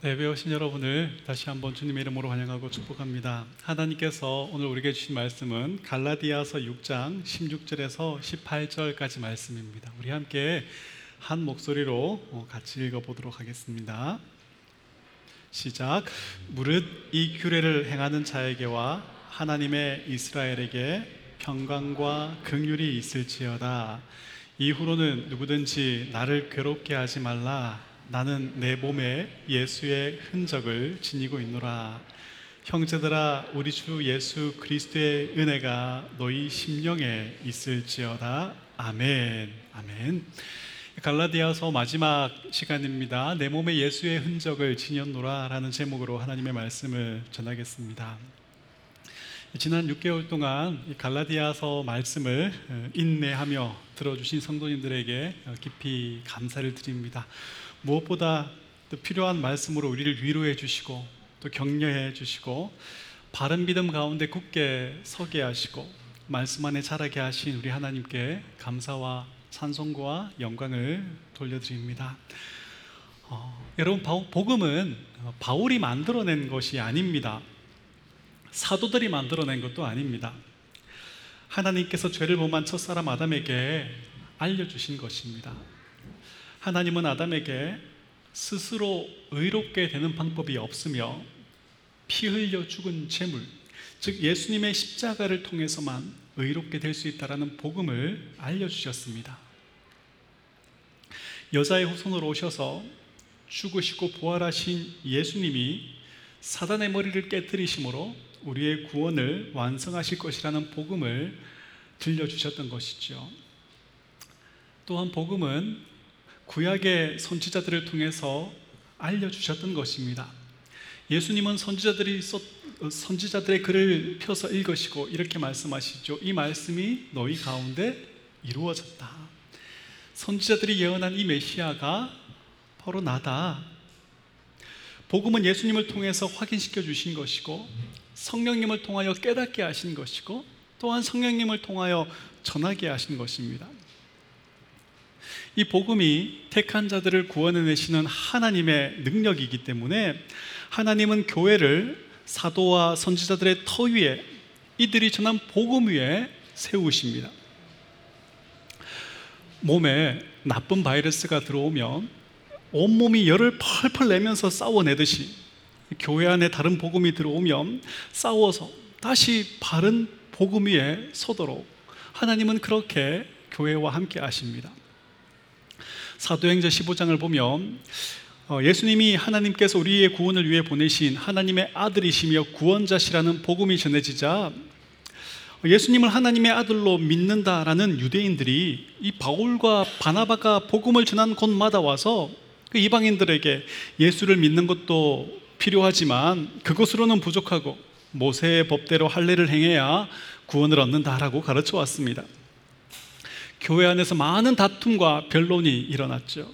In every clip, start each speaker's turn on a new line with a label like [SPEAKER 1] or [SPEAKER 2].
[SPEAKER 1] 네, 배우신 여러분을 다시 한번 주님의 이름으로 환영하고 축복합니다. 하나님께서 오늘 우리에게 주신 말씀은 갈라디아서 6장 16절에서 18절까지 말씀입니다. 우리 함께 한 목소리로 어, 같이 읽어 보도록 하겠습니다. 시작. 무릇 이 규례를 행하는 자에게와 하나님의 이스라엘에게 평강과 긍휼이 있을지어다. 이후로는 누구든지 나를 괴롭게 하지 말라. 나는 내 몸에 예수의 흔적을 지니고 있노라. 형제들아, 우리 주 예수 그리스도의 은혜가 너희 심령에 있을지어다. 아멘. 아멘. 갈라디아서 마지막 시간입니다. 내 몸에 예수의 흔적을 지녔노라라는 제목으로 하나님의 말씀을 전하겠습니다. 지난 6개월 동안 갈라디아서 말씀을 어, 인내하며 들어주신 성도님들에게 어, 깊이 감사를 드립니다. 무엇보다 필요한 말씀으로 우리를 위로해 주시고 또 격려해 주시고 바른 믿음 가운데 굳게 서게 하시고 말씀 안에 자라게 하신 우리 하나님께 감사와 찬송과 영광을 돌려드립니다. 어, 여러분 복음은 바울이 만들어낸 것이 아닙니다. 사도들이 만들어낸 것도 아닙니다. 하나님께서 죄를 범한 첫 사람 아담에게 알려주신 것입니다. 하나님은 아담에게 스스로 의롭게 되는 방법이 없으며 피 흘려 죽은 재물, 즉 예수님의 십자가를 통해서만 의롭게 될 수 있다라는 복음을 알려주셨습니다. 여자의 후손으로 오셔서 죽으시고 부활하신 예수님이 사단의 머리를 깨뜨리심으로 우리의 구원을 완성하실 것이라는 복음을 들려주셨던 것이죠. 또한 복음은 구약의 선지자들을 통해서 알려주셨던 것입니다. 예수님은 선지자들이 썼, 선지자들의 글을 펴서 읽으시고 이렇게 말씀하시죠. 이 말씀이 너희 가운데 이루어졌다. 선지자들이 예언한 이 메시아가 바로 나다. 복음은 예수님을 통해서 확인시켜 주신 것이고 성령님을 통하여 깨닫게 하신 것이고 또한 성령님을 통하여 전하게 하신 것입니다. 이 복음이 택한 자들을 구원해내시는 하나님의 능력이기 때문에 하나님은 교회를 사도와 선지자들의 터 위에 이들이 전한 복음 위에 세우십니다. 몸에 나쁜 바이러스가 들어오면 온몸이 열을 펄펄 내면서 싸워내듯이 교회 안에 다른 복음이 들어오면 싸워서 다시 바른 복음 위에 서도록 하나님은 그렇게 교회와 함께 하십니다. 사도행전 15장을 보면 어, 예수님이 하나님께서 우리의 구원을 위해 보내신 하나님의 아들이시며 구원자시라는 복음이 전해지자 예수님을 하나님의 아들로 믿는다라는 유대인들이 이 바울과 바나바가 복음을 전한 곳마다 와서 그 이방인들에게 예수를 믿는 것도 필요하지만 그것으로는 부족하고 모세의 법대로 할례를 행해야 구원을 얻는다라고 가르쳐 왔습니다. 교회 안에서 많은 다툼과 변론이 일어났죠.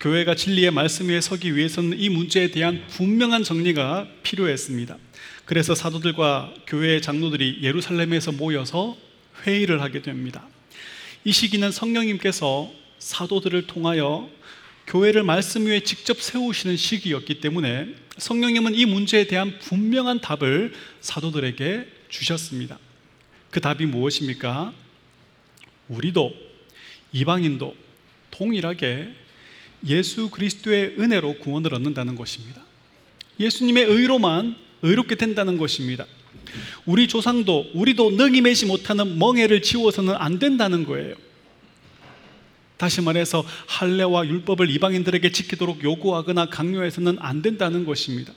[SPEAKER 1] 교회가 진리의 말씀 위에 서기 위해서는 이 문제에 대한 분명한 정리가 필요했습니다. 그래서 사도들과 교회의 장로들이 예루살렘에서 모여서 회의를 하게 됩니다. 이 시기는 성령님께서 사도들을 통하여 교회를 말씀 위에 직접 세우시는 시기였기 때문에 성령님은 이 문제에 대한 분명한 답을 사도들에게 주셨습니다. 그 답이 무엇입니까? 우리도 이방인도 동일하게 예수 그리스도의 은혜로 구원을 얻는다는 것입니다. 예수님의 의로만 의롭게 된다는 것입니다. 우리 조상도 우리도 능히 매지 못하는 멍해를 지워서는 안 된다는 거예요. 다시 말해서 할례와 율법을 이방인들에게 지키도록 요구하거나 강요해서는 안 된다는 것입니다.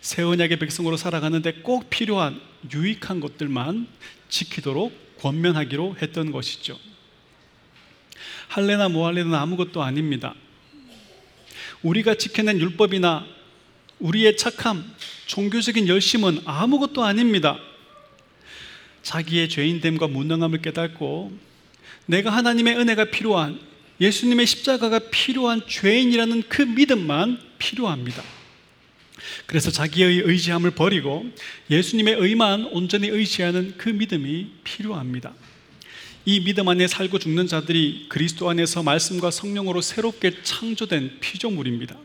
[SPEAKER 1] 새 언약의 백성으로 살아가는데 꼭 필요한 유익한 것들만 지키도록 권면하기로 했던 것이죠. 할례나 무할례는 아무것도 아닙니다. 우리가 지켜낸 율법이나 우리의 착함, 종교적인 열심은 아무것도 아닙니다. 자기의 죄인됨과 무능함을 깨닫고 내가 하나님의 은혜가 필요한 예수님의 십자가가 필요한 죄인이라는 그 믿음만 필요합니다. 그래서 자기의 의지함을 버리고 예수님의 의만 온전히 의지하는 그 믿음이 필요합니다. 이 믿음 안에 살고 죽는 자들이 그리스도 안에서 말씀과 성령으로 새롭게 창조된 피조물입니다.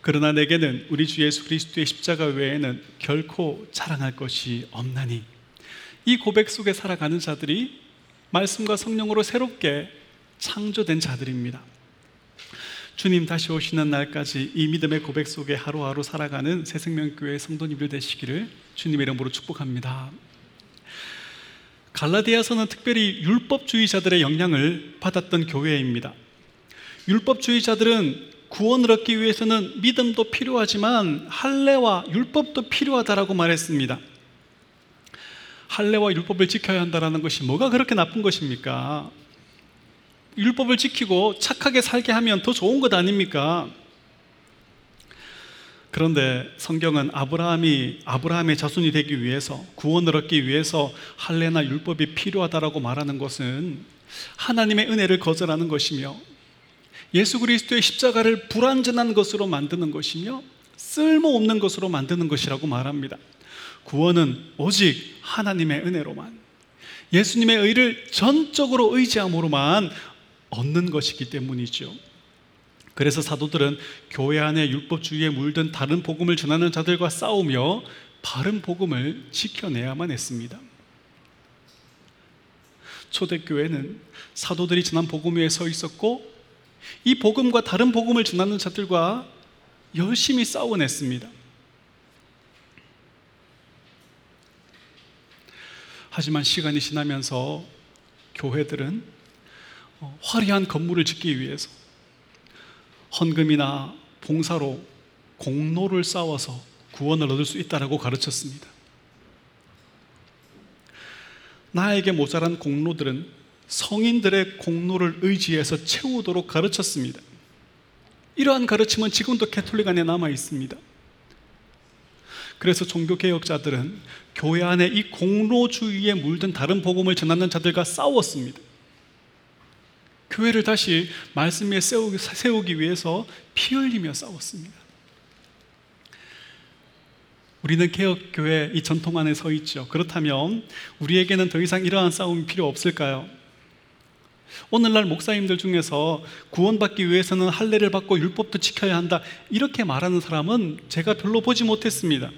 [SPEAKER 1] 그러나 내게는 우리 주 예수 그리스도의 십자가 외에는 결코 자랑할 것이 없나니 이 고백 속에 살아가는 자들이 말씀과 성령으로 새롭게 창조된 자들입니다. 주님 다시 오시는 날까지 이 믿음의 고백 속에 하루하루 살아가는 새생명교회 성도님들 되시기를 주님의 이름으로 축복합니다. 갈라디아서는 특별히 율법주의자들의 영향을 받았던 교회입니다. 율법주의자들은 구원을 얻기 위해서는 믿음도 필요하지만 할례와 율법도 필요하다라고 말했습니다. 할례와 율법을 지켜야 한다라는 것이 뭐가 그렇게 나쁜 것입니까? 율법을 지키고 착하게 살게 하면 더 좋은 것 아닙니까? 그런데 성경은 아브라함이 아브라함의 자손이 되기 위해서 구원을 얻기 위해서 할례나 율법이 필요하다라고 말하는 것은 하나님의 은혜를 거절하는 것이며 예수 그리스도의 십자가를 불완전한 것으로 만드는 것이며 쓸모없는 것으로 만드는 것이라고 말합니다. 구원은 오직 하나님의 은혜로만 예수님의 의를 전적으로 의지함으로만 얻는 것이기 때문이죠. 그래서 사도들은 교회 안에 율법주의에 물든 다른 복음을 전하는 자들과 싸우며 바른 복음을 지켜내야만 했습니다. 초대교회는 사도들이 전한 복음 위에 서 있었고 이 복음과 다른 복음을 전하는 자들과 열심히 싸워냈습니다. 하지만 시간이 지나면서 교회들은 어, 화려한 건물을 짓기 위해서 헌금이나 봉사로 공로를 쌓아서 구원을 얻을 수 있다라고 가르쳤습니다. 나에게 모자란 공로들은 성인들의 공로를 의지해서 채우도록 가르쳤습니다. 이러한 가르침은 지금도 캐톨릭 안에 남아 있습니다. 그래서 종교개혁자들은 교회 안에 이 공로주의에 물든 다른 복음을 전하는 자들과 싸웠습니다. 교회를 다시 말씀 위에 세우기, 세우기 위해서 피 흘리며 싸웠습니다. 우리는 개혁교회 이 전통 안에 서 있죠. 그렇다면 우리에게는 더 이상 이러한 싸움이 필요 없을까요? 오늘날 목사님들 중에서 구원받기 위해서는 할례를 받고 율법도 지켜야 한다 이렇게 말하는 사람은 제가 별로 보지 못했습니다.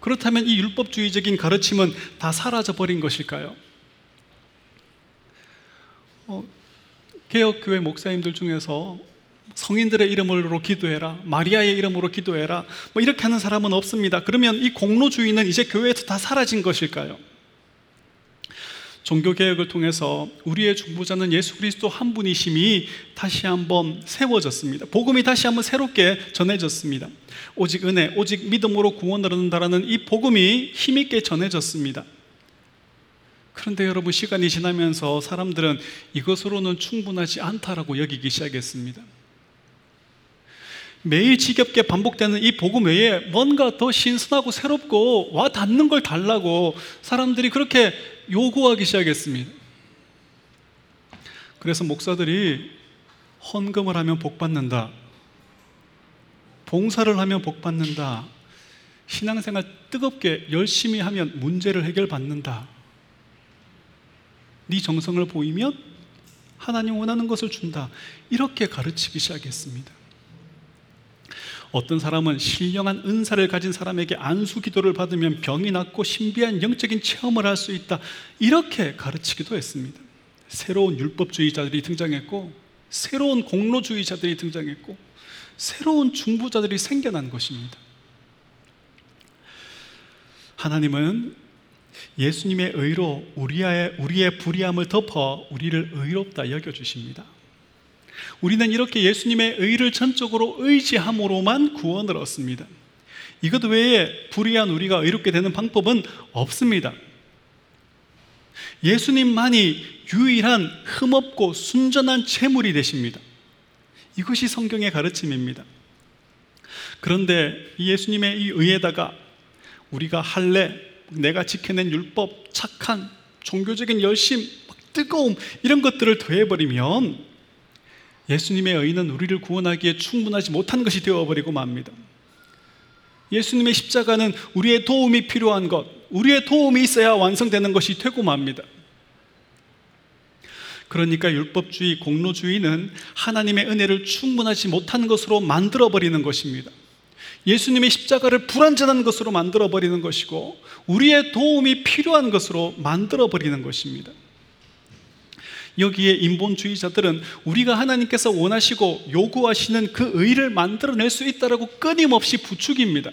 [SPEAKER 1] 그렇다면 이 율법주의적인 가르침은 다 사라져 버린 것일까요? 어, 개혁교회 목사님들 중에서 성인들의 이름으로 기도해라, 마리아의 이름으로 기도해라, 뭐 이렇게 하는 사람은 없습니다. 그러면 이 공로주의는 이제 교회에서 다 사라진 것일까요? 종교개혁을 통해서 우리의 중보자는 예수 그리스도 한 분이심이 다시 한번 세워졌습니다. 복음이 다시 한번 새롭게 전해졌습니다. 오직 은혜, 오직 믿음으로 구원을 얻는다라는 이 복음이 힘있게 전해졌습니다. 그런데 여러분 시간이 지나면서 사람들은 이것으로는 충분하지 않다라고 여기기 시작했습니다. 매일 지겹게 반복되는 이 복음 외에 뭔가 더 신선하고 새롭고 와 닿는 걸 달라고 사람들이 그렇게 요구하기 시작했습니다. 그래서 목사들이 헌금을 하면 복 받는다. 봉사를 하면 복 받는다. 신앙생활 뜨겁게 열심히 하면 문제를 해결받는다. 네 정성을 보이면 하나님 원하는 것을 준다. 이렇게 가르치기 시작했습니다. 어떤 사람은 신령한 은사를 가진 사람에게 안수 기도를 받으면 병이 낫고 신비한 영적인 체험을 할 수 있다. 이렇게 가르치기도 했습니다. 새로운 율법주의자들이 등장했고, 새로운 공로주의자들이 등장했고, 새로운 중보자들이 생겨난 것입니다. 하나님은 예수님의 의로 우리의, 우리의 불의함을 덮어 우리를 의롭다 여겨주십니다. 우리는 이렇게 예수님의 의를 전적으로 의지함으로만 구원을 얻습니다. 이것 외에 불의한 우리가 의롭게 되는 방법은 없습니다. 예수님만이 유일한 흠없고 순전한 재물이 되십니다. 이것이 성경의 가르침입니다. 그런데 예수님의 이 의에다가 우리가 할례, 내가 지켜낸 율법, 착한 종교적인 열심, 뜨거움 이런 것들을 더해버리면 예수님의 의는 우리를 구원하기에 충분하지 못한 것이 되어버리고 맙니다. 예수님의 십자가는 우리의 도움이 필요한 것, 우리의 도움이 있어야 완성되는 것이 되고 맙니다. 그러니까 율법주의, 공로주의는 하나님의 은혜를 충분하지 못한 것으로 만들어버리는 것입니다. 예수님의 십자가를 불완전한 것으로 만들어버리는 것이고, 우리의 도움이 필요한 것으로 만들어버리는 것입니다. 여기에 인본주의자들은 우리가 하나님께서 원하시고 요구하시는 그 의를 만들어낼 수 있다라고 끊임없이 부추깁니다.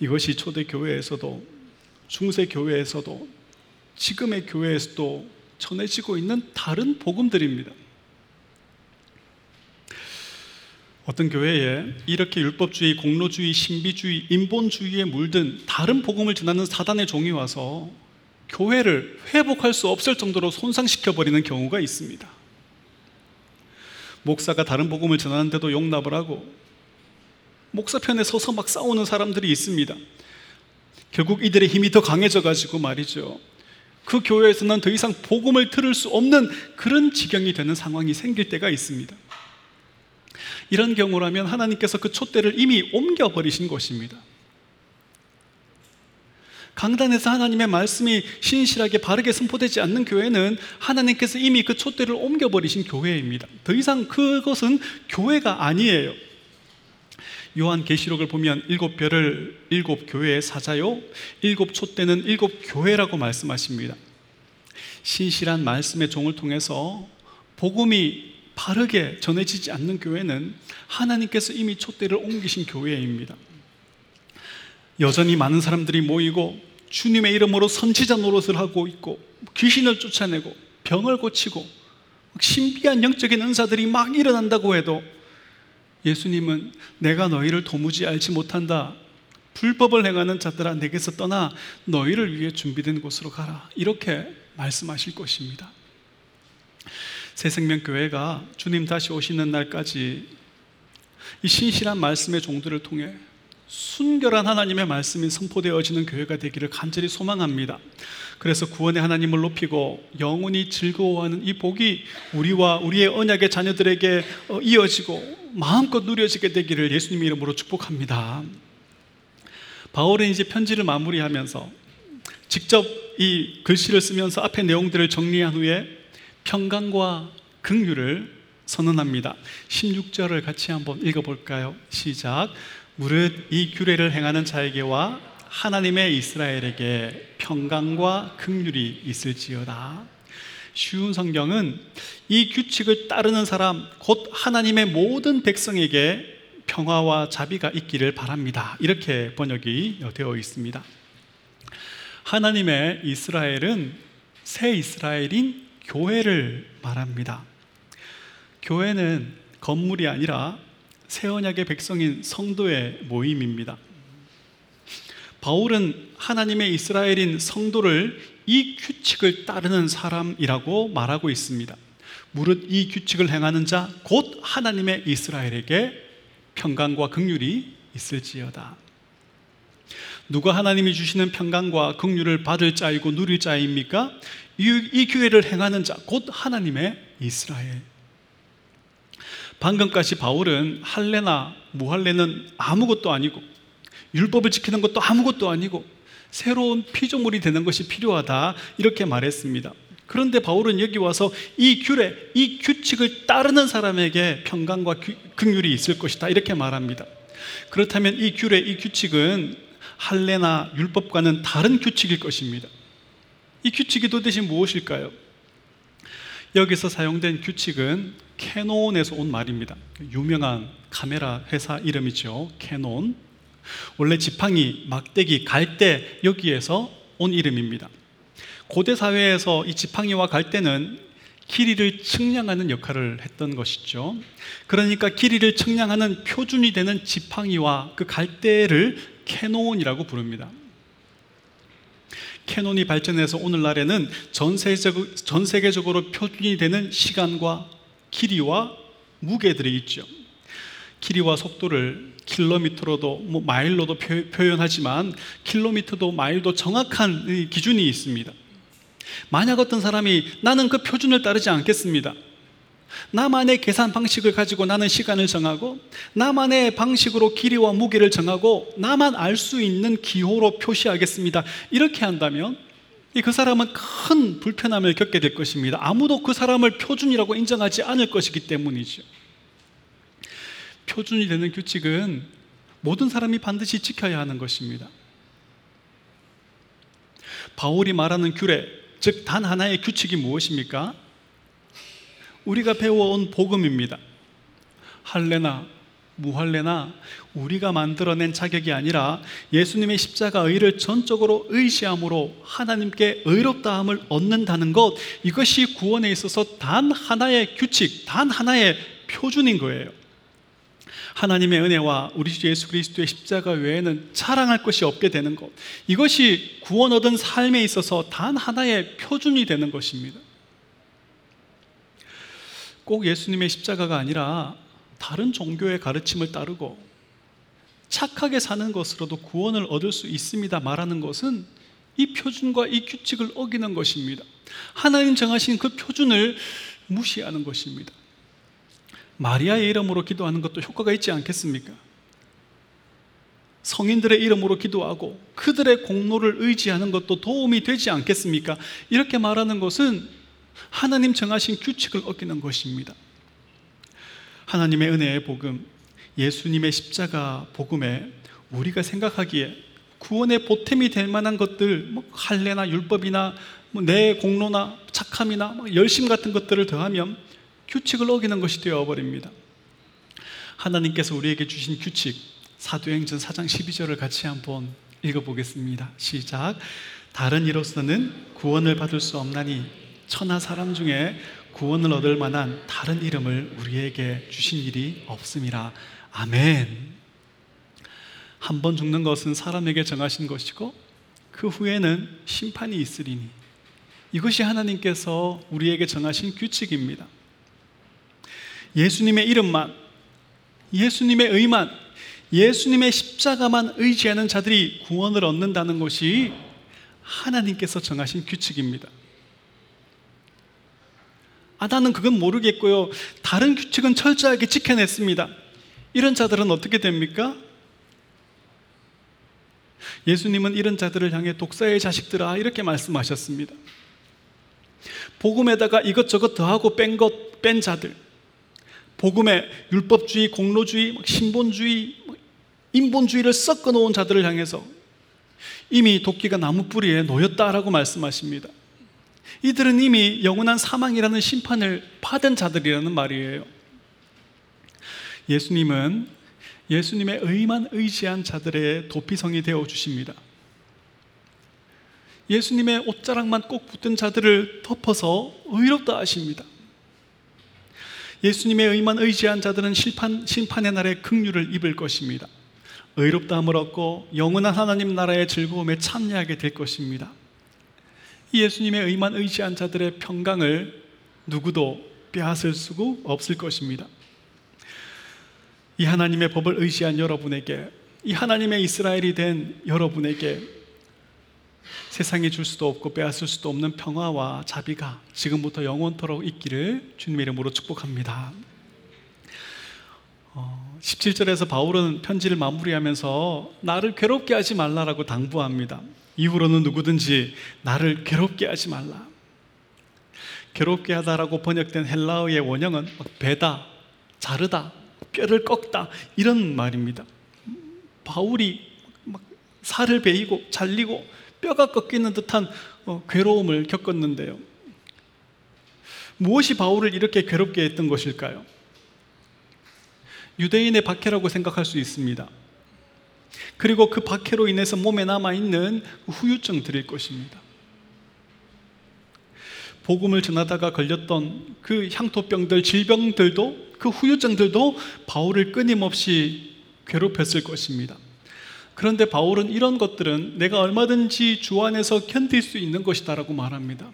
[SPEAKER 1] 이것이 초대 교회에서도 중세 교회에서도 지금의 교회에서도 전해지고 있는 다른 복음들입니다. 어떤 교회에 이렇게 율법주의, 공로주의, 신비주의, 인본주의에 물든 다른 복음을 전하는 사단의 종이 와서 교회를 회복할 수 없을 정도로 손상시켜 버리는 경우가 있습니다. 목사가 다른 복음을 전하는데도 용납을 하고 목사 편에 서서 막 싸우는 사람들이 있습니다. 결국 이들의 힘이 더 강해져 가지고 말이죠. 그 교회에서는 더 이상 복음을 들을 수 없는 그런 지경이 되는 상황이 생길 때가 있습니다. 이런 경우라면 하나님께서 그 촛대를 이미 옮겨버리신 것입니다. 강단에서 하나님의 말씀이 신실하게 바르게 선포되지 않는 교회는 하나님께서 이미 그 촛대를 옮겨버리신 교회입니다. 더 이상 그것은 교회가 아니에요. 요한 계시록을 보면 일곱 별을 일곱 교회의 사자요, 일곱 촛대는 일곱 교회라고 말씀하십니다. 신실한 말씀의 종을 통해서 복음이 바르게 전해지지 않는 교회는 하나님께서 이미 촛대를 옮기신 교회입니다. 여전히 많은 사람들이 모이고 주님의 이름으로 선지자 노릇을 하고 있고 귀신을 쫓아내고 병을 고치고 신비한 영적인 은사들이 막 일어난다고 해도 예수님은 내가 너희를 도무지 알지 못한다. 불법을 행하는 자들아 내게서 떠나 너희를 위해 준비된 곳으로 가라. 이렇게 말씀하실 것입니다. 새생명교회가 주님 다시 오시는 날까지 이 신실한 말씀의 종들을 통해 순결한 하나님의 말씀이 선포되어지는 교회가 되기를 간절히 소망합니다. 그래서 구원의 하나님을 높이고 영원히 즐거워하는 이 복이 우리와 우리의 언약의 자녀들에게 어, 이어지고 마음껏 누려지게 되기를 예수님 이름으로 축복합니다. 바울은 이제 편지를 마무리하면서 직접 이 글씨를 쓰면서 앞에 내용들을 정리한 후에 평강과 긍휼을 선언합니다. 16절을 같이 한번 읽어 볼까요? 시작. 무릇 이 규례를 행하는 자에게와 하나님의 이스라엘에게 평강과 긍휼이 있을지어다. 쉬운 성경은 이 규칙을 따르는 사람 곧 하나님의 모든 백성에게 평화와 자비가 있기를 바랍니다. 이렇게 번역이 되어 있습니다. 하나님의 이스라엘은 새 이스라엘인 교회를 말합니다. 교회는 건물이 아니라 새 언약의 백성인 성도의 모임입니다. 바울은 하나님의 이스라엘인 성도를 이 규칙을 따르는 사람이라고 말하고 있습니다. 무릇 이 규칙을 행하는 자 곧 하나님의 이스라엘에게 평강과 긍휼이 있을지어다. 누가 하나님이 주시는 평강과 긍휼을 받을 자이고 누릴 자입니까? 이, 이 교회를 행하는 자 곧 하나님의 이스라엘. 방금까지 바울은 할례나 무할례는 아무것도 아니고 율법을 지키는 것도 아무것도 아니고 새로운 피조물이 되는 것이 필요하다 이렇게 말했습니다. 그런데 바울은 여기 와서 이 규례, 이 규칙을 따르는 사람에게 평강과 긍휼이 있을 것이다 이렇게 말합니다. 그렇다면 이 규례, 이 규칙은 할례나 율법과는 다른 규칙일 것입니다. 이 규칙이 도대체 무엇일까요? 여기서 사용된 규칙은 canon에서 온 말입니다. 유명한 카메라 회사 이름이죠. 캐논. 원래 지팡이, 막대기, 갈대 여기에서 온 이름입니다. 고대 사회에서 이 지팡이와 갈대는 길이를 측량하는 역할을 했던 것이죠. 그러니까 길이를 측량하는 표준이 되는 지팡이와 그 갈대를 canon이라고 부릅니다. canon이 발전해서 오늘날에는 전, 세계적, 전 세계적으로 표준이 되는 시간과 길이와 무게들이 있죠. 길이와 속도를 킬로미터로도 뭐 마일로도 표, 현하지만 킬로미터도 마일도 정확한 기준이 있습니다. 만약 어떤 사람이 나는 그 표준을 따르지 않겠습니다. 나만의 계산 방식을 가지고 나는 시간을 정하고 나만의 방식으로 길이와 무게를 정하고 나만 알 수 있는 기호로 표시하겠습니다. 이렇게 한다면 그 사람은 큰 불편함을 겪게 될 것입니다. 아무도 그 사람을 표준이라고 인정하지 않을 것이기 때문이죠. 표준이 되는 규칙은 모든 사람이 반드시 지켜야 하는 것입니다. 바울이 말하는 규례, 즉 단 하나의 규칙이 무엇입니까? 우리가 배워온 복음입니다. 할례나 무할례나 우리가 만들어낸 자격이 아니라 예수님의 십자가 의를 전적으로 의지함으로 하나님께 의롭다함을 얻는다는 것 이것이 구원에 있어서 단 하나의 규칙, 단 하나의 표준인 거예요. 하나님의 은혜와 우리 주 예수 그리스도의 십자가 외에는 자랑할 것이 없게 되는 것. 이것이 구원 얻은 삶에 있어서 단 하나의 표준이 되는 것입니다. 꼭 예수님의 십자가가 아니라 다른 종교의 가르침을 따르고 착하게 사는 것으로도 구원을 얻을 수 있습니다. 말하는 것은 이 표준과 이 규칙을 어기는 것입니다. 하나님 정하신 그 표준을 무시하는 것입니다. 마리아의 이름으로 기도하는 것도 효과가 있지 않겠습니까? 성인들의 이름으로 기도하고 그들의 공로를 의지하는 것도 도움이 되지 않겠습니까? 이렇게 말하는 것은 하나님 정하신 규칙을 어기는 것입니다. 하나님의 은혜의 복음, 예수님의 십자가 복음에 우리가 생각하기에 구원의 보탬이 될 만한 것들, 뭐 할례나 율법이나 뭐 내 공로나 착함이나 뭐 열심 같은 것들을 더하면 규칙을 어기는 것이 되어버립니다. 하나님께서 우리에게 주신 규칙, 사도행전 4장 12절을 같이 한번 읽어보겠습니다. 시작. 다른 이로서는 구원을 받을 수 없나니 천하 사람 중에 구원을 얻을 만한 다른 이름을 우리에게 주신 일이 없음이라. 아멘. 한 번 죽는 것은 사람에게 정하신 것이고 그 후에는 심판이 있으리니 이것이 하나님께서 우리에게 정하신 규칙입니다. 예수님의 이름만, 예수님의 의만, 예수님의 십자가만 의지하는 자들이 구원을 얻는다는 것이 하나님께서 정하신 규칙입니다. 아, 나는 그건 모르겠고요. 다른 규칙은 철저하게 지켜냈습니다. 이런 자들은 어떻게 됩니까? 예수님은 이런 자들을 향해 독사의 자식들아 이렇게 말씀하셨습니다. 복음에다가 이것저것 더하고 뺀 것, 뺀 자들. 복음에 율법주의, 공로주의, 신본주의, 인본주의를 섞어 놓은 자들을 향해서 이미 도끼가 나무 뿌리에 놓였다라고 말씀하십니다. 이들은 이미 영원한 사망이라는 심판을 받은 자들이라는 말이에요. 예수님은 예수님의 의만 의지한 자들의 도피성이 되어 주십니다. 예수님의 옷자락만 꼭 붙은 자들을 덮어서 의롭다 하십니다. 예수님의 의만 의지한 자들은 심판, 심판의 날에 극류를 입을 것입니다. 의롭다함을 얻고 영원한 하나님 나라의 즐거움에 참여하게 될 것입니다. 예수님의 의만 의지한 자들의 평강을 누구도 빼앗을 수 없을 것입니다. 이 하나님의 법을 의지한 여러분에게, 이 하나님의 이스라엘이 된 여러분에게 세상이 줄 수도 없고 빼앗을 수도 없는 평화와 자비가 지금부터 영원토록 있기를 주님의 이름으로 축복합니다. 어, 17절에서 바울은 편지를 마무리하면서 나를 괴롭게 하지 말라라고 당부합니다. 이후로는 누구든지 나를 괴롭게 하지 말라. 괴롭게 하다라고 번역된 헬라어의 원형은 배다, 자르다, 뼈를 꺾다 이런 말입니다. 바울이 막 살을 베이고 잘리고 뼈가 꺾이는 듯한 어, 괴로움을 겪었는데요. 무엇이 바울을 이렇게 괴롭게 했던 것일까요? 유대인의 박해라고 생각할 수 있습니다. 그리고 그 박해로 인해서 몸에 남아있는 후유증 들일 것입니다. 복음을 전하다가 걸렸던 그 향토병들, 질병들도 그 후유증들도 바울을 끊임없이 괴롭혔을 것입니다. 그런데 바울은 이런 것들은 내가 얼마든지 주 안에서 견딜 수 있는 것이다라고 말합니다.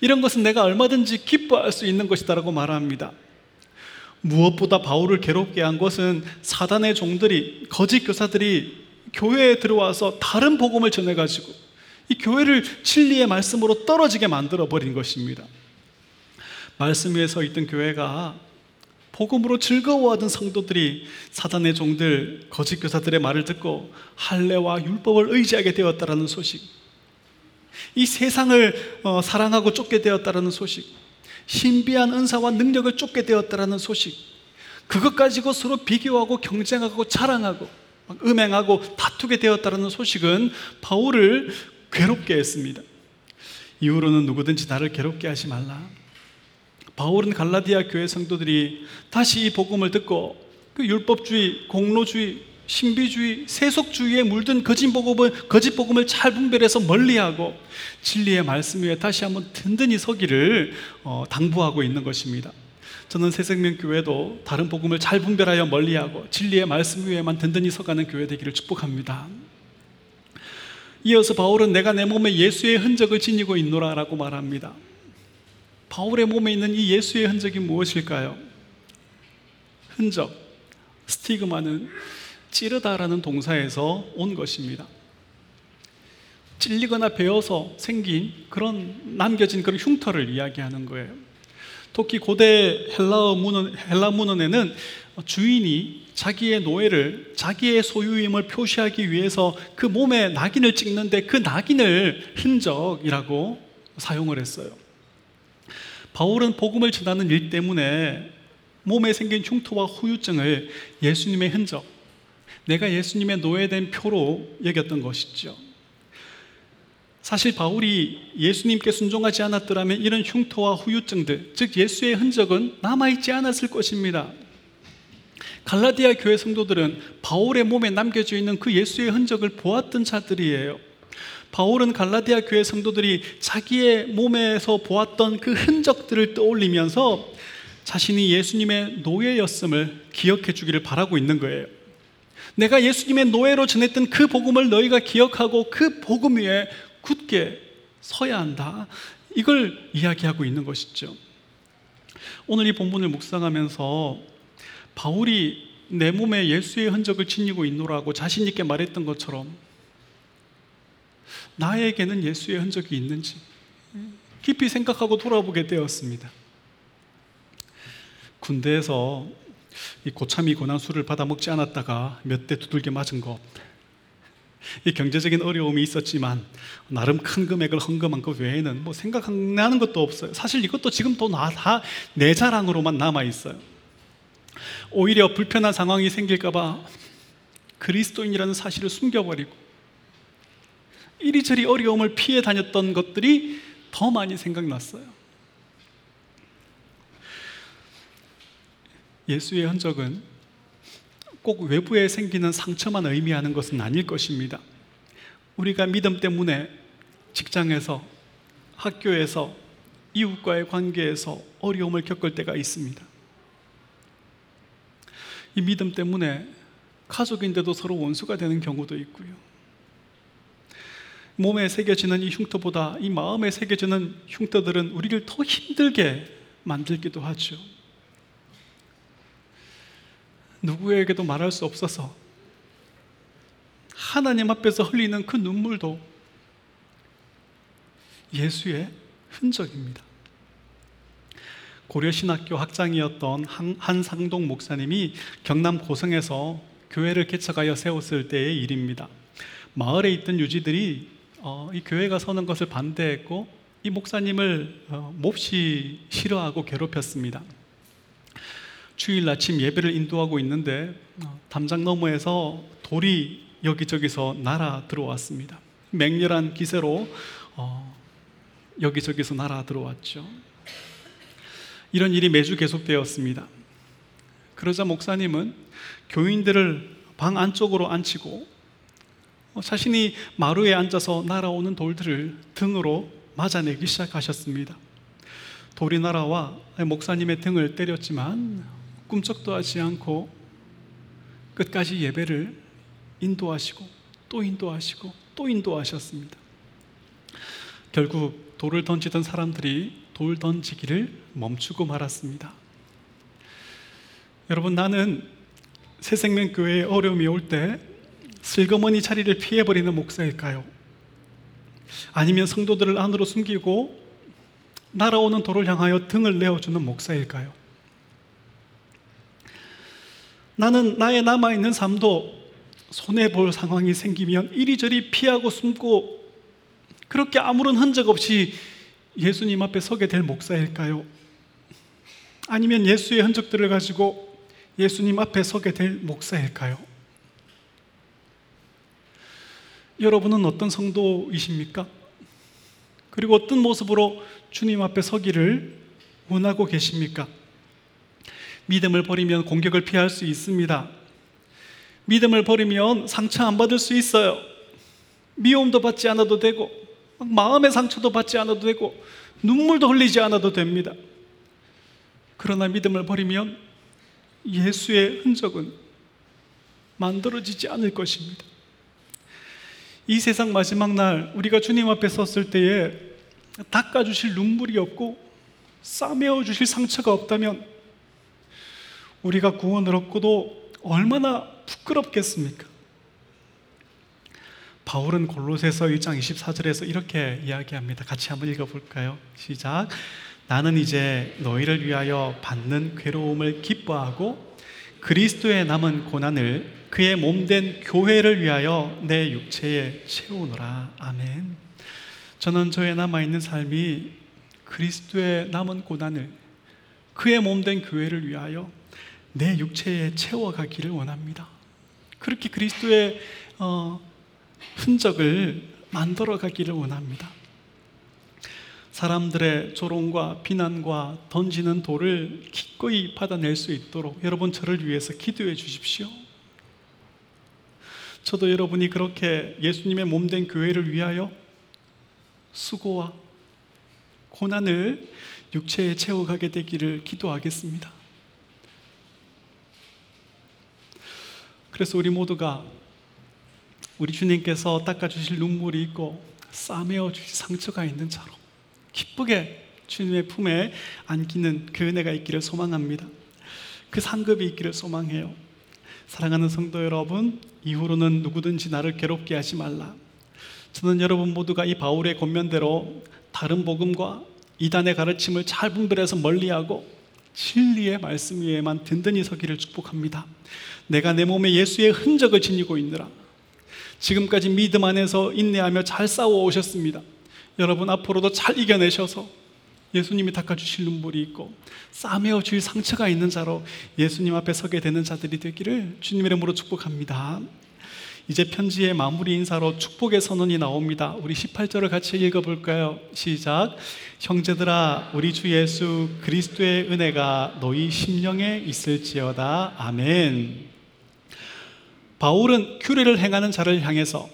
[SPEAKER 1] 이런 것은 내가 얼마든지 기뻐할 수 있는 것이다라고 말합니다. 무엇보다 바울을 괴롭게 한 것은 사단의 종들이 거짓 교사들이 교회에 들어와서 다른 복음을 전해 가지고 이 교회를 진리의 말씀으로 떨어지게 만들어 버린 것입니다. 말씀 위에 서 있던 교회가 복음으로 즐거워하던 성도들이 사단의 종들, 거짓 교사들의 말을 듣고 할례와 율법을 의지하게 되었다라는 소식. 이 세상을 어, 사랑하고 쫓게 되었다라는 소식, 신비한 은사와 능력을 쫓게 되었다라는 소식, 그것 가지고 서로 비교하고 경쟁하고 자랑하고 음행하고 다투게 되었다는 소식은 바울을 괴롭게 했습니다. 이후로는 누구든지 나를 괴롭게 하지 말라. 바울은 갈라디아 교회 성도들이 다시 이 복음을 듣고 그 율법주의, 공로주의, 신비주의, 세속주의에 물든 거짓 복음을 거짓 복음을 잘 분별해서 멀리하고 진리의 말씀 위에 다시 한번 든든히 서기를 어, 당부하고 있는 것입니다. 저는 새생명교회도 다른 복음을 잘 분별하여 멀리하고 진리의 말씀 위에만 든든히 서가는 교회 되기를 축복합니다. 이어서 바울은 내가 내 몸에 예수의 흔적을 지니고 있노라라고 말합니다. 바울의 몸에 있는 이 예수의 흔적이 무엇일까요? 흔적, 스티그마는 찌르다라는 동사에서 온 것입니다. 찔리거나 베어서 생긴 그런 남겨진 그런 흉터를 이야기하는 거예요. 특히 고대 헬라어 문헌, 헬라 문헌에는 주인이 자기의 노예를 자기의 소유임을 표시하기 위해서 그 몸에 낙인을 찍는데 그 낙인을 흔적이라고 사용을 했어요. 바울은 복음을 전하는 일 때문에 몸에 생긴 흉터와 후유증을 예수님의 흔적, 내가 예수님의 노예된 표로 여겼던 것이죠. 사실 바울이 예수님께 순종하지 않았더라면 이런 흉터와 후유증들, 즉 예수의 흔적은 남아있지 않았을 것입니다. 갈라디아 교회 성도들은 바울의 몸에 남겨져 있는 그 예수의 흔적을 보았던 자들이에요. 바울은 갈라디아 교회 성도들이 자기의 몸에서 보았던 그 흔적들을 떠올리면서 자신이 예수님의 노예였음을 기억해 주기를 바라고 있는 거예요. 내가 예수님의 노예로 전했던 그 복음을 너희가 기억하고 그 복음 위에 굳게 서야 한다. 이걸 이야기하고 있는 것이죠. 오늘 이 본문을 묵상하면서 바울이 내 몸에 예수의 흔적을 지니고 있노라고 자신있게 말했던 것처럼 나에게는 예수의 흔적이 있는지 깊이 생각하고 돌아보게 되었습니다. 군대에서 고참이 고난수를 받아 먹지 않았다가 몇 대 두들겨 맞은 것, 이 경제적인 어려움이 있었지만 나름 큰 금액을 헌금한 것 외에는 뭐 생각나는 것도 없어요. 사실 이것도 지금 또 다 내 자랑으로만 남아 있어요. 오히려 불편한 상황이 생길까봐 그리스도인이라는 사실을 숨겨버리고 이리저리 어려움을 피해 다녔던 것들이 더 많이 생각났어요. 예수의 흔적은 꼭 외부에 생기는 상처만 의미하는 것은 아닐 것입니다. 우리가 믿음 때문에 직장에서, 학교에서, 이웃과의 관계에서 어려움을 겪을 때가 있습니다. 이 믿음 때문에 가족인데도 서로 원수가 되는 경우도 있고요. 몸에 새겨지는 이 흉터보다 이 마음에 새겨지는 흉터들은 우리를 더 힘들게 만들기도 하죠. 누구에게도 말할 수 없어서 하나님 앞에서 흘리는 그 눈물도 예수의 흔적입니다. 고려신학교 학장이었던 한상동 목사님이 경남 고성에서 교회를 개척하여 세웠을 때의 일입니다. 마을에 있던 유지들이 어, 이 교회가 서는 것을 반대했고 이 목사님을 어, 몹시 싫어하고 괴롭혔습니다. 주일 아침 예배를 인도하고 있는데 어, 담장 너머에서 돌이 여기저기서 날아 들어왔습니다. 맹렬한 기세로 어, 여기저기서 날아 들어왔죠. 이런 일이 매주 계속되었습니다. 그러자 목사님은 교인들을 방 안쪽으로 앉히고 어, 자신이 마루에 앉아서 날아오는 돌들을 등으로 맞아내기 시작하셨습니다. 돌이 날아와 목사님의 등을 때렸지만 꿈쩍도 하지 않고 끝까지 예배를 인도하시고 또 인도하시고 또 인도하셨습니다. 결국 돌을 던지던 사람들이 돌 던지기를 멈추고 말았습니다. 여러분 나는 새생명교회에 어려움이 올 때 슬그머니 자리를 피해버리는 목사일까요? 아니면 성도들을 안으로 숨기고 날아오는 돌을 향하여 등을 내어주는 목사일까요? 나는 나의 남아있는 삶도 손해볼 상황이 생기면 이리저리 피하고 숨고 그렇게 아무런 흔적 없이 예수님 앞에 서게 될 목사일까요? 아니면 예수의 흔적들을 가지고 예수님 앞에 서게 될 목사일까요? 여러분은 어떤 성도이십니까? 그리고 어떤 모습으로 주님 앞에 서기를 원하고 계십니까? 믿음을 버리면 공격을 피할 수 있습니다. 믿음을 버리면 상처 안 받을 수 있어요. 미움도 받지 않아도 되고, 마음의 상처도 받지 않아도 되고, 눈물도 흘리지 않아도 됩니다. 그러나 믿음을 버리면 예수의 흔적은 만들어지지 않을 것입니다. 이 세상 마지막 날 우리가 주님 앞에 섰을 때에 닦아주실 눈물이 없고 싸매어 주실 상처가 없다면 우리가 구원을 얻고도 얼마나 부끄럽겠습니까? 바울은 골로새서 1장 24절에서 이렇게 이야기합니다. 같이 한번 읽어 볼까요? 시작. 나는 이제 너희를 위하여 받는 괴로움을 기뻐하고 그리스도의 남은 고난을 그의 몸된 교회를 위하여 내 육체에 채우노라. 아멘. 저는 저의 남아있는 삶이 그리스도의 남은 고난을 그의 몸된 교회를 위하여 내 육체에 채워가기를 원합니다. 그렇게 그리스도의 어, 흔적을 만들어 가기를 원합니다. 사람들의 조롱과 비난과 던지는 돌을 기꺼이 받아낼 수 있도록 여러분 저를 위해서 기도해 주십시오. 저도 여러분이 그렇게 예수님의 몸된 교회를 위하여 수고와 고난을 육체에 채워가게 되기를 기도하겠습니다. 그래서 우리 모두가 우리 주님께서 닦아주실 눈물이 있고 싸매어 주실 상처가 있는 자로 기쁘게 주님의 품에 안기는 그 은혜가 있기를 소망합니다. 그 상급이 있기를 소망해요. 사랑하는 성도 여러분, 이후로는 누구든지 나를 괴롭게 하지 말라. 저는 여러분 모두가 이 바울의 권면대로 다른 복음과 이단의 가르침을 잘 분별해서 멀리하고 진리의 말씀 위에만 든든히 서기를 축복합니다. 내가 내 몸에 예수의 흔적을 지니고 있느라 지금까지 믿음 안에서 인내하며 잘 싸워 오셨습니다. 여러분 앞으로도 잘 이겨내셔서 예수님이 닦아주실 눈물이 있고 싸매어 줄 상처가 있는 자로 예수님 앞에 서게 되는 자들이 되기를 주님 이름으로 축복합니다. 이제 편지의 마무리 인사로 축복의 선언이 나옵니다. 우리 18절을 같이 읽어볼까요? 시작. 형제들아, 우리 주 예수 그리스도의 은혜가 너희 심령에 있을지어다. 아멘. 바울은 규례를 행하는 자를 향해서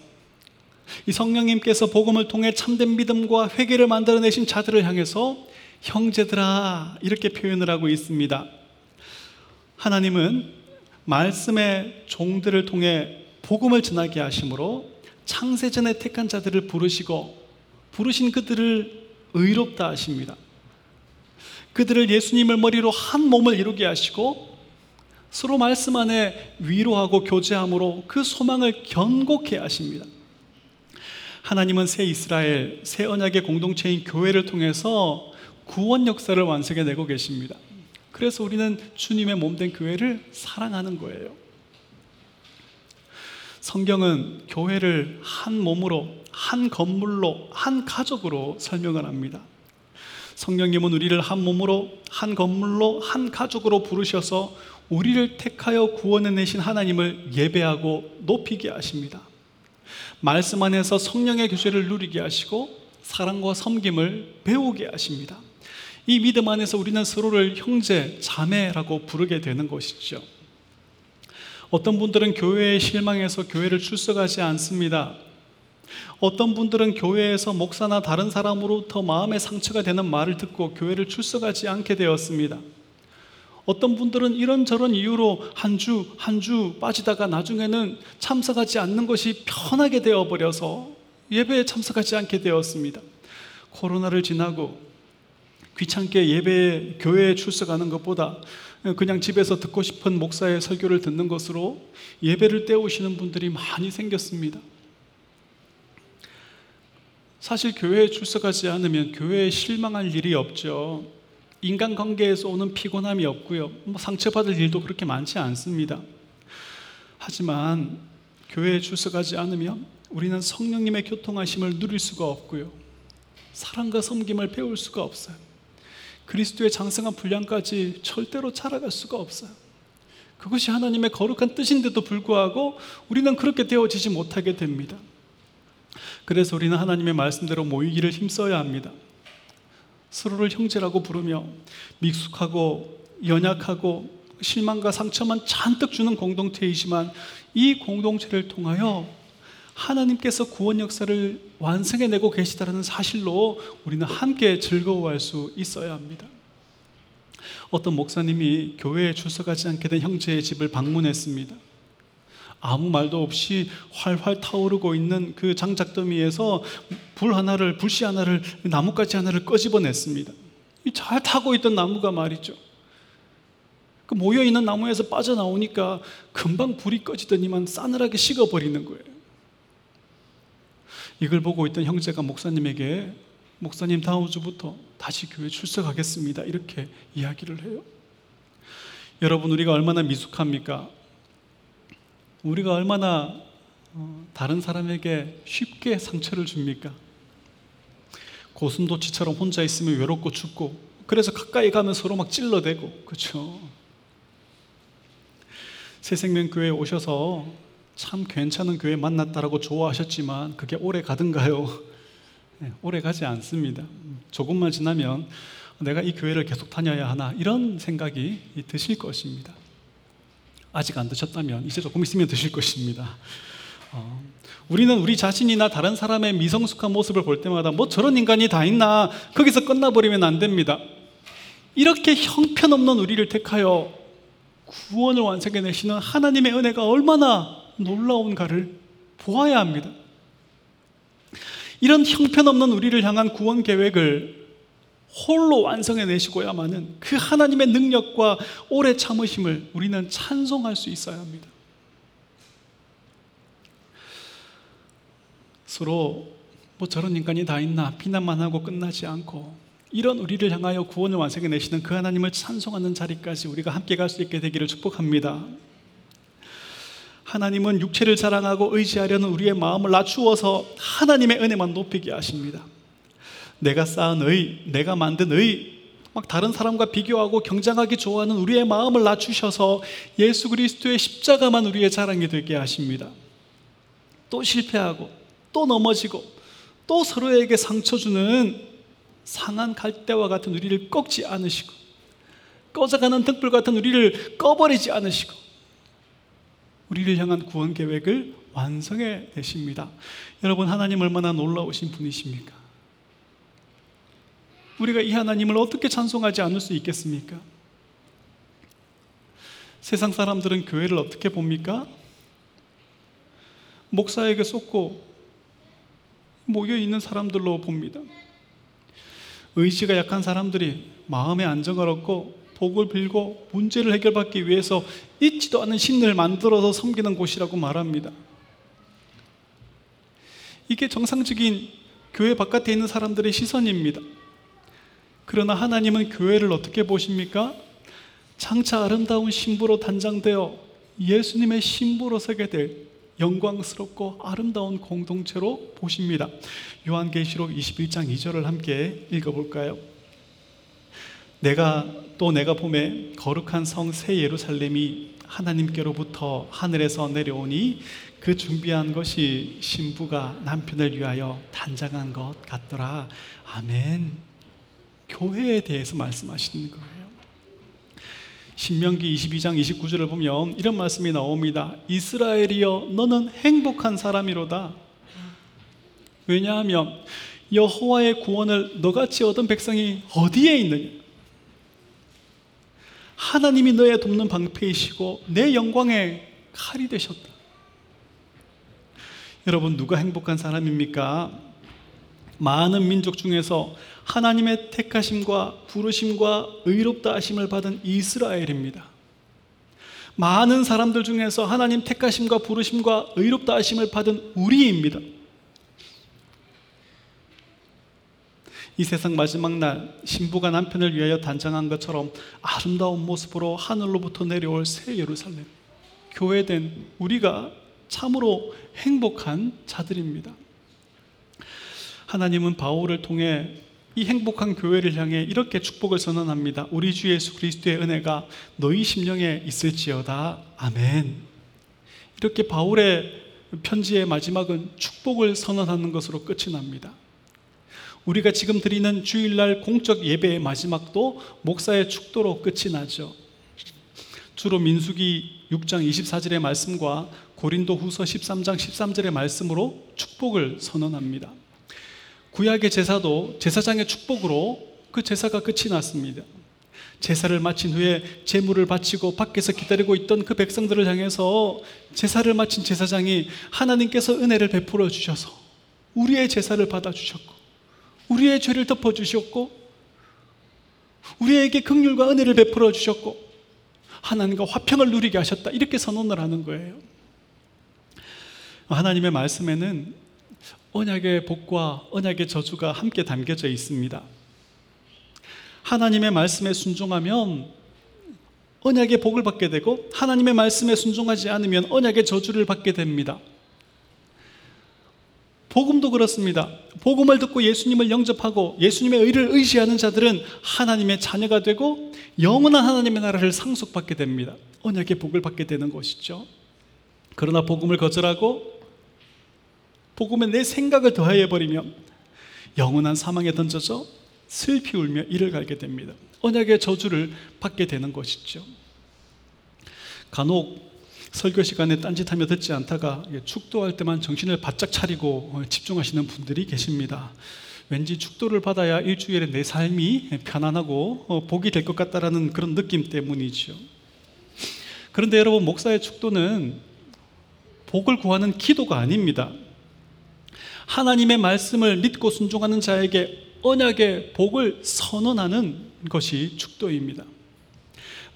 [SPEAKER 1] 이 성령님께서 복음을 통해 참된 믿음과 회개를 만들어내신 자들을 향해서 형제들아 이렇게 표현을 하고 있습니다. 하나님은 말씀의 종들을 통해 복음을 전하게 하심으로 창세전에 택한 자들을 부르시고 부르신 그들을 의롭다 하십니다. 그들을 예수님을 머리로 한 몸을 이루게 하시고 서로 말씀 안에 위로하고 교제함으로 그 소망을 견고케 하십니다. 하나님은 새 이스라엘, 새 언약의 공동체인 교회를 통해서 구원 역사를 완성해 내고 계십니다. 그래서 우리는 주님의 몸 된 교회를 사랑하는 거예요. 성경은 교회를 한 몸으로, 한 건물로, 한 가족으로 설명을 합니다. 성령님은 우리를 한 몸으로, 한 건물로, 한 가족으로 부르셔서 우리를 택하여 구원해내신 하나님을 예배하고 높이게 하십니다. 말씀 안에서 성령의 교제를 누리게 하시고 사랑과 섬김을 배우게 하십니다. 이 믿음 안에서 우리는 서로를 형제, 자매라고 부르게 되는 것이죠. 어떤 분들은 교회에 실망해서 교회를 출석하지 않습니다. 어떤 분들은 교회에서 목사나 다른 사람으로부터 마음의 상처가 되는 말을 듣고 교회를 출석하지 않게 되었습니다. 어떤 분들은 이런저런 이유로 한 주, 한 주 빠지다가 나중에는 참석하지 않는 것이 편하게 되어버려서 예배에 참석하지 않게 되었습니다. 코로나를 지나고 귀찮게 예배, 교회에 출석하는 것보다 그냥 집에서 듣고 싶은 목사의 설교를 듣는 것으로 예배를 때우시는 분들이 많이 생겼습니다. 사실 교회에 출석하지 않으면 교회에 실망할 일이 없죠. 인간관계에서 오는 피곤함이 없고요. 뭐 상처받을 일도 그렇게 많지 않습니다. 하지만 교회에 출석하지 않으면 우리는 성령님의 교통하심을 누릴 수가 없고요. 사랑과 섬김을 배울 수가 없어요. 그리스도의 장성한 분량까지 절대로 자라갈 수가 없어요. 그것이 하나님의 거룩한 뜻인데도 불구하고 우리는 그렇게 되어지지 못하게 됩니다. 그래서 우리는 하나님의 말씀대로 모이기를 힘써야 합니다. 서로를 형제라고 부르며 미숙하고 연약하고 실망과 상처만 잔뜩 주는 공동체이지만 이 공동체를 통하여 하나님께서 구원 역사를 완성해 내고 계시다는 사실로 우리는 함께 즐거워할 수 있어야 합니다. 어떤 목사님이 교회에 출석하지 않게 된 형제의 집을 방문했습니다. 아무 말도 없이 활활 타오르고 있는 그 장작더미에서 불 하나를, 불씨 하나를, 나뭇가지 하나를 꺼집어냈습니다. 잘 타고 있던 나무가 말이죠. 그 모여있는 나무에서 빠져나오니까 금방 불이 꺼지더니만 싸늘하게 식어버리는 거예요. 이걸 보고 있던 형제가 목사님에게 목사님 다음 주부터 다시 교회 출석하겠습니다. 이렇게 이야기를 해요. 여러분 우리가 얼마나 미숙합니까? 우리가 얼마나 어, 다른 사람에게 쉽게 상처를 줍니까? 고슴도치처럼 혼자 있으면 외롭고 춥고 그래서 가까이 가면 서로 막 찔러대고 그렇죠? 새생명교회에 오셔서 참 괜찮은 교회 만났다라고 좋아하셨지만 그게 오래 가든가요? 네, 오래 가지 않습니다. 조금만 지나면 내가 이 교회를 계속 다녀야 하나 이런 생각이 드실 것입니다. 아직 안 드셨다면 이제 조금 있으면 드실 것입니다. 어, 우리는 우리 자신이나 다른 사람의 미성숙한 모습을 볼 때마다 뭐 저런 인간이 다 있나 거기서 끝나버리면 안 됩니다. 이렇게 형편없는 우리를 택하여 구원을 완성해 내시는 하나님의 은혜가 얼마나 놀라운가를 보아야 합니다. 이런 형편없는 우리를 향한 구원 계획을 홀로 완성해내시고야만은 그 하나님의 능력과 오래 참으심을 우리는 찬송할 수 있어야 합니다. 서로 뭐 저런 인간이 다 있나 비난만 하고 끝나지 않고 이런 우리를 향하여 구원을 완성해 내시는 그 하나님을 찬송하는 자리까지 우리가 함께 갈 수 있게 되기를 축복합니다. 하나님은 육체를 자랑하고 의지하려는 우리의 마음을 낮추어서 하나님의 은혜만 높이게 하십니다. 내가 쌓은 의, 내가 만든 의, 막 다른 사람과 비교하고 경쟁하기 좋아하는 우리의 마음을 낮추셔서 예수 그리스도의 십자가만 우리의 자랑이 되게 하십니다. 또 실패하고, 또 넘어지고, 또 서로에게 상처 주는 상한 갈대와 같은 우리를 꺾지 않으시고, 꺼져가는 등불 같은 우리를 꺼버리지 않으시고, 우리를 향한 구원 계획을 완성해 내십니다. 여러분, 하나님 얼마나 놀라우신 분이십니까? 우리가 이 하나님을 어떻게 찬송하지 않을 수 있겠습니까? 세상 사람들은 교회를 어떻게 봅니까? 목사에게 쏟고 모여 있는 사람들로 봅니다. 의지가 약한 사람들이 마음의 안정을 얻고 복을 빌고 문제를 해결받기 위해서 있지도 않은 신을 만들어서 섬기는 곳이라고 말합니다. 이게 정상적인 교회 바깥에 있는 사람들의 시선입니다. 그러나 하나님은 교회를 어떻게 보십니까? 장차 아름다운 신부로 단장되어 예수님의 신부로 서게 될 영광스럽고 아름다운 공동체로 보십니다. 요한계시록 21장 2절을 함께 읽어볼까요? 내가 또 내가 봄에 거룩한 성 새 예루살렘이 하나님께로부터 하늘에서 내려오니 그 준비한 것이 신부가 남편을 위하여 단장한 것 같더라. 아멘. 교회에 대해서 말씀하시는 거예요. 신명기 22장 29절을 보면 이런 말씀이 나옵니다. 이스라엘이여 너는 행복한 사람이로다. 왜냐하면 여호와의 구원을 너같이 얻은 백성이 어디에 있느냐? 하나님이 너의 돕는 방패이시고 내 영광의 칼이 되셨다. 여러분 누가 행복한 사람입니까? 많은 민족 중에서 하나님의 택하심과 부르심과 의롭다 하심을 받은 이스라엘입니다. 많은 사람들 중에서 하나님 택하심과 부르심과 의롭다 하심을 받은 우리입니다. 이 세상 마지막 날 신부가 남편을 위하여 단장한 것처럼 아름다운 모습으로 하늘로부터 내려올 새 예루살렘 교회된 우리가 참으로 행복한 자들입니다. 하나님은 바울을 통해 이 행복한 교회를 향해 이렇게 축복을 선언합니다. 우리 주 예수 그리스도의 은혜가 너희 심령에 있을지어다. 아멘. 이렇게 바울의 편지의 마지막은 축복을 선언하는 것으로 끝이 납니다. 우리가 지금 드리는 주일날 공적 예배의 마지막도 목사의 축도로 끝이 나죠. 주로 민수기 6장 24절의 말씀과 고린도 후서 13장 13절의 말씀으로 축복을 선언합니다. 구약의 제사도 제사장의 축복으로 그 제사가 끝이 났습니다. 제사를 마친 후에 제물을 바치고 밖에서 기다리고 있던 그 백성들을 향해서 제사를 마친 제사장이 하나님께서 은혜를 베풀어 주셔서 우리의 제사를 받아 주셨고 우리의 죄를 덮어 주셨고 우리에게 긍휼과 은혜를 베풀어 주셨고 하나님과 화평을 누리게 하셨다. 이렇게 선언을 하는 거예요. 하나님의 말씀에는 언약의 복과 언약의 저주가 함께 담겨져 있습니다. 하나님의 말씀에 순종하면 언약의 복을 받게 되고 하나님의 말씀에 순종하지 않으면 언약의 저주를 받게 됩니다. 복음도 그렇습니다. 복음을 듣고 예수님을 영접하고 예수님의 의를 의지하는 자들은 하나님의 자녀가 되고 영원한 하나님의 나라를 상속받게 됩니다. 언약의 복을 받게 되는 것이죠. 그러나 복음을 거절하고 복음에 내 생각을 더해 버리면 영원한 사망에 던져져 슬피 울며 이를 갈게 됩니다. 언약의 저주를 받게 되는 것이죠. 간혹 설교 시간에 딴짓하며 듣지 않다가 축도할 때만 정신을 바짝 차리고 어, 집중하시는 분들이 계십니다. 왠지 축도를 받아야 일주일에 내 삶이 편안하고 어, 복이 될 것 같다라는 그런 느낌 때문이죠. 그런데 여러분 목사의 축도는 복을 구하는 기도가 아닙니다. 하나님의 말씀을 믿고 순종하는 자에게 언약의 복을 선언하는 것이 축도입니다.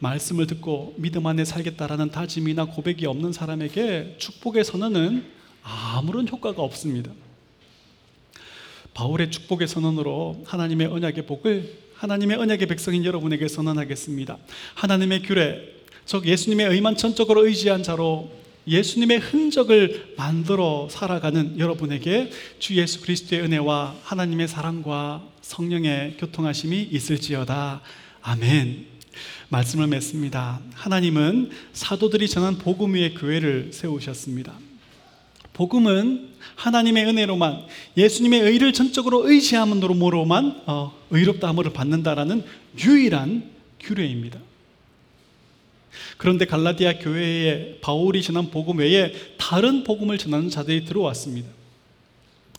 [SPEAKER 1] 말씀을 듣고 믿음 안에 살겠다라는 다짐이나 고백이 없는 사람에게 축복의 선언은 아무런 효과가 없습니다. 바울의 축복의 선언으로 하나님의 언약의 복을 하나님의 언약의 백성인 여러분에게 선언하겠습니다. 하나님의 규례, 즉 예수님의 의만 전적으로 의지한 자로 예수님의 흔적을 만들어 살아가는 여러분에게 주 예수 그리스도의 은혜와 하나님의 사랑과 성령의 교통하심이 있을지어다. 아멘. 말씀을 맺습니다. 하나님은 사도들이 전한 복음 위에 교회를 세우셨습니다. 복음은 하나님의 은혜로만 예수님의 의를 전적으로 의지함으로만 어, 의롭다함을 받는다라는 유일한 규례입니다. 그런데 갈라디아 교회에 바울이 전한 복음 외에 다른 복음을 전하는 자들이 들어왔습니다.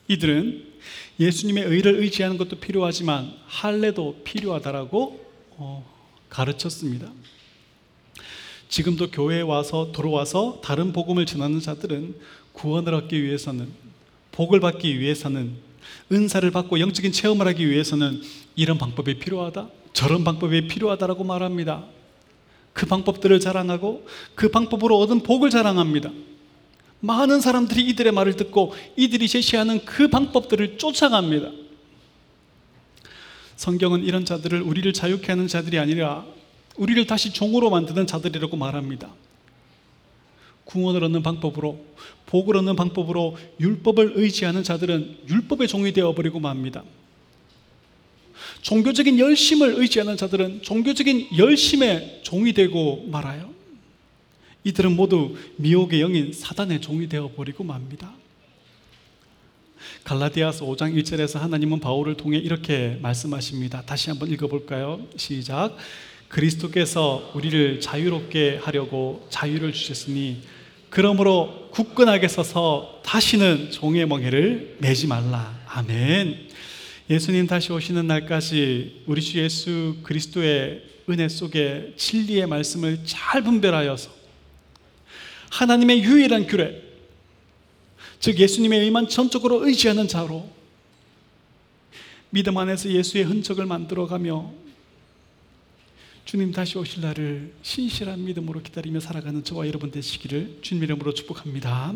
[SPEAKER 1] 이들은 예수님의 의를 의지하는 것도 필요하지만 할례도 필요하다라고 어, 가르쳤습니다. 지금도 교회에 와서 들어와서 다른 복음을 전하는 자들은 구원을 얻기 위해서는 복을 받기 위해서는 은사를 받고 영적인 체험을 하기 위해서는 이런 방법이 필요하다, 저런 방법이 필요하다라고 말합니다. 그 방법들을 자랑하고 그 방법으로 얻은 복을 자랑합니다. 많은 사람들이 이들의 말을 듣고 이들이 제시하는 그 방법들을 쫓아갑니다. 성경은 이런 자들을 우리를 자유케 하는 자들이 아니라 우리를 다시 종으로 만드는 자들이라고 말합니다. 구원을 얻는 방법으로 복을 얻는 방법으로 율법을 의지하는 자들은 율법의 종이 되어 버리고 맙니다. 종교적인 열심을 의지하는 자들은 종교적인 열심의 종이 되고 말아요. 이들은 모두 미혹의 영인 사단의 종이 되어 버리고 맙니다. 갈라디아서 5장 1절에서 하나님은 바울을 통해 이렇게 말씀하십니다. 다시 한번 읽어볼까요? 시작. 그리스도께서 우리를 자유롭게 하려고 자유를 주셨으니 그러므로 굳건하게 서서 다시는 종의 멍에를 매지 말라. 아멘. 예수님 다시 오시는 날까지 우리 주 예수 그리스도의 은혜 속에 진리의 말씀을 잘 분별하여서 하나님의 유일한 규례, 즉 예수님의 의만 전적으로 의지하는 자로 믿음 안에서 예수의 흔적을 만들어가며 주님 다시 오실 날을 신실한 믿음으로 기다리며 살아가는 저와 여러분 되시기를 주님 이름으로 축복합니다.